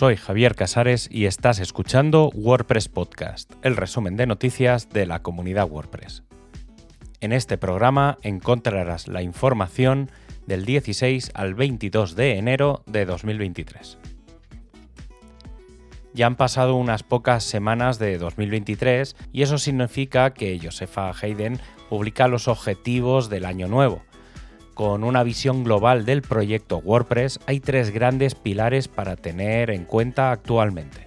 Soy Javier Casares y estás escuchando WordPress Podcast, el resumen de noticias de la comunidad WordPress. En este programa encontrarás la información del 16 al 22 de enero de 2023. Ya han pasado unas pocas semanas de 2023 y eso significa que Josefa Hayden publica los objetivos del año nuevo. Con una visión global del proyecto WordPress hay tres grandes pilares para tener en cuenta actualmente.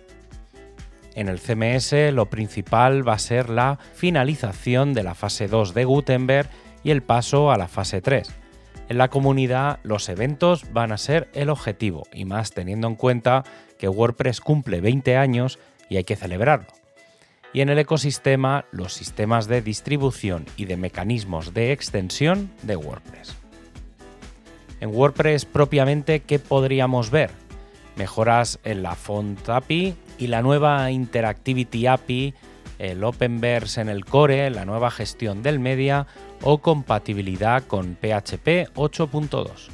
En el CMS lo principal va a ser la finalización de la fase 2 de Gutenberg y el paso a la fase 3. En la comunidad los eventos van a ser el objetivo y más teniendo en cuenta que WordPress cumple 20 años y hay que celebrarlo. Y en el ecosistema los sistemas de distribución y de mecanismos de extensión de WordPress. En WordPress propiamente, ¿qué podríamos ver? Mejoras en la Font API y la nueva Interactivity API, el Openverse en el core, la nueva gestión del media o compatibilidad con PHP 8.2.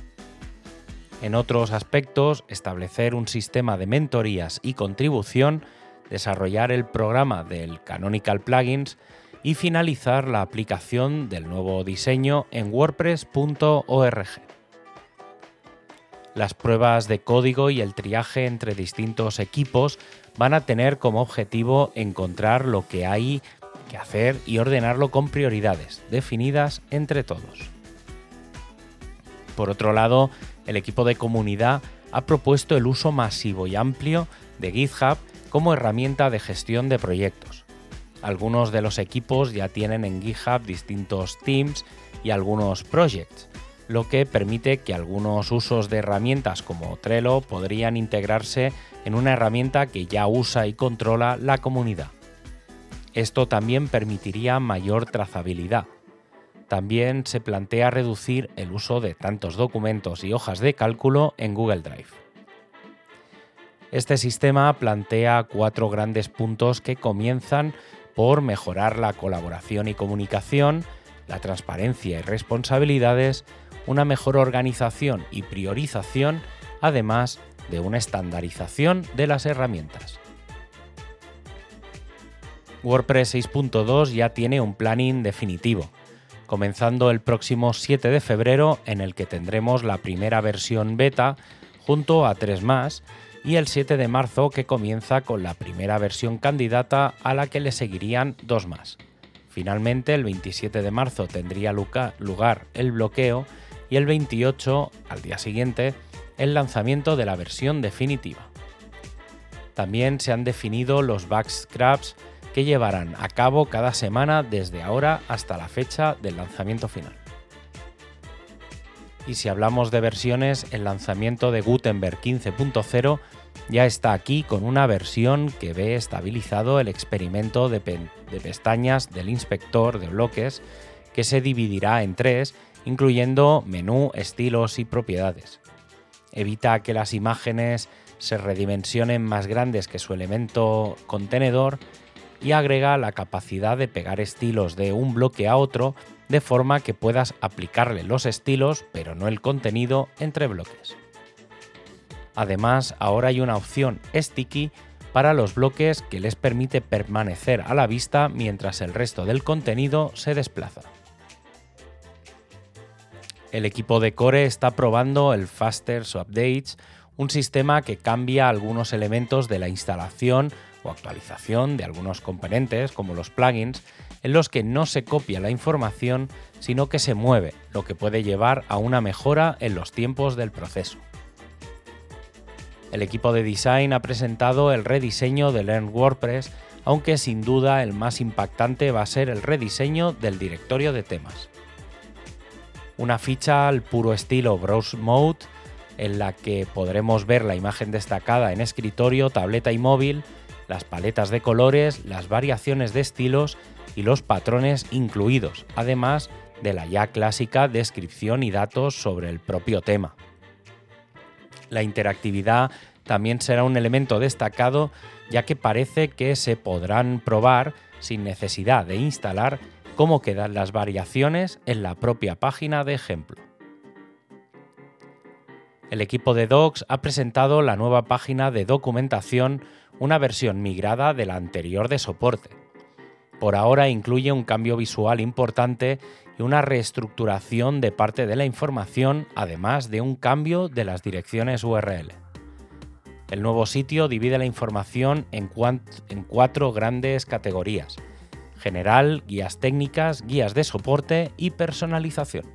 En otros aspectos, establecer un sistema de mentorías y contribución, desarrollar el programa del Canonical Plugins y finalizar la aplicación del nuevo diseño en wordpress.org. Las pruebas de código y el triaje entre distintos equipos van a tener como objetivo encontrar lo que hay que hacer y ordenarlo con prioridades definidas entre todos. Por otro lado, el equipo de comunidad ha propuesto el uso masivo y amplio de GitHub como herramienta de gestión de proyectos. Algunos de los equipos ya tienen en GitHub distintos teams y algunos projects, lo que permite que algunos usos de herramientas como Trello podrían integrarse en una herramienta que ya usa y controla la comunidad. Esto también permitiría mayor trazabilidad. También se plantea reducir el uso de tantos documentos y hojas de cálculo en Google Drive. Este sistema plantea cuatro grandes puntos que comienzan por mejorar la colaboración y comunicación, la transparencia y responsabilidades, una mejor organización y priorización, además de una estandarización de las herramientas. WordPress 6.2 ya tiene un planning definitivo, comenzando el próximo 7 de febrero en el que tendremos la primera versión beta junto a tres más y el 7 de marzo que comienza con la primera versión candidata a la que le seguirían dos más. Finalmente, el 27 de marzo tendría lugar el bloqueo y el 28, al día siguiente, el lanzamiento de la versión definitiva. También se han definido los backscraps que llevarán a cabo cada semana desde ahora hasta la fecha del lanzamiento final. Y si hablamos de versiones, el lanzamiento de Gutenberg 15.0 ya está aquí con una versión que ve estabilizado el experimento de, de, pestañas del inspector de bloques que se dividirá en tres, incluyendo menú, estilos y propiedades. Evita que las imágenes se redimensionen más grandes que su elemento contenedor y agrega la capacidad de pegar estilos de un bloque a otro de forma que puedas aplicarle los estilos pero no el contenido entre bloques. Además, ahora hay una opción sticky para los bloques que les permite permanecer a la vista mientras el resto del contenido se desplaza. El equipo de Core está probando el Faster Updates, un sistema que cambia algunos elementos de la instalación o actualización de algunos componentes, como los plugins, en los que no se copia la información, sino que se mueve, lo que puede llevar a una mejora en los tiempos del proceso. El equipo de design ha presentado el rediseño de Learn WordPress, aunque sin duda el más impactante va a ser el rediseño del directorio de temas. Una ficha al puro estilo Browse Mode, en la que podremos ver la imagen destacada en escritorio, tableta y móvil, las paletas de colores, las variaciones de estilos y los patrones incluidos, además de la ya clásica descripción y datos sobre el propio tema. La interactividad también será un elemento destacado ya que parece que se podrán probar sin necesidad de instalar cómo quedan las variaciones en la propia página de ejemplo. El equipo de Docs ha presentado la nueva página de documentación, una versión migrada de la anterior de soporte. Por ahora incluye un cambio visual importante y una reestructuración de parte de la información, además de un cambio de las direcciones URL. El nuevo sitio divide la información en, cuatro grandes categorías. General, guías técnicas, guías de soporte y personalización.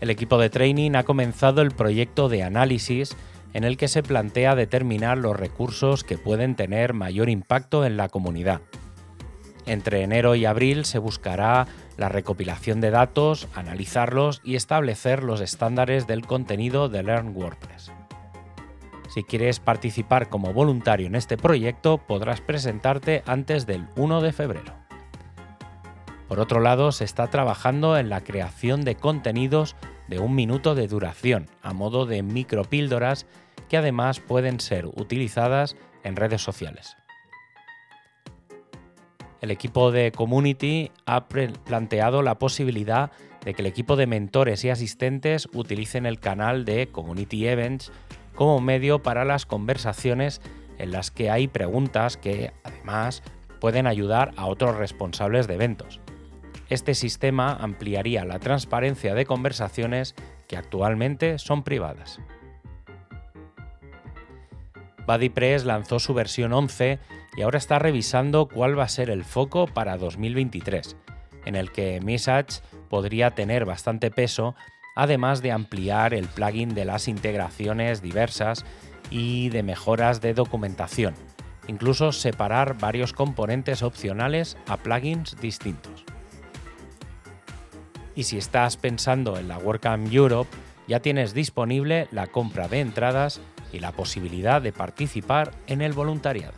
El equipo de training ha comenzado el proyecto de análisis en el que se plantea determinar los recursos que pueden tener mayor impacto en la comunidad. Entre enero y abril se buscará la recopilación de datos, analizarlos y establecer los estándares del contenido de Learn WordPress. Si quieres participar como voluntario en este proyecto, podrás presentarte antes del 1 de febrero. Por otro lado, se está trabajando en la creación de contenidos de un minuto de duración, a modo de micropíldoras que además pueden ser utilizadas en redes sociales. El equipo de Community ha planteado la posibilidad de que el equipo de mentores y asistentes utilicen el canal de Community Events como medio para las conversaciones en las que hay preguntas que, además, pueden ayudar a otros responsables de eventos. Este sistema ampliaría la transparencia de conversaciones que actualmente son privadas. BuddyPress lanzó su versión 11 y ahora está revisando cuál va a ser el foco para 2023, en el que Message podría tener bastante peso, además de ampliar el plugin de las integraciones diversas y de mejoras de documentación, incluso separar varios componentes opcionales a plugins distintos. Y si estás pensando en la WordCamp Europe, ya tienes disponible la compra de entradas y la posibilidad de participar en el voluntariado.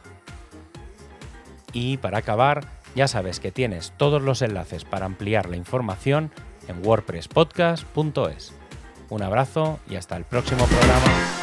Y para acabar, ya sabes que tienes todos los enlaces para ampliar la información en wordpresspodcast.es. Un abrazo y hasta el próximo programa.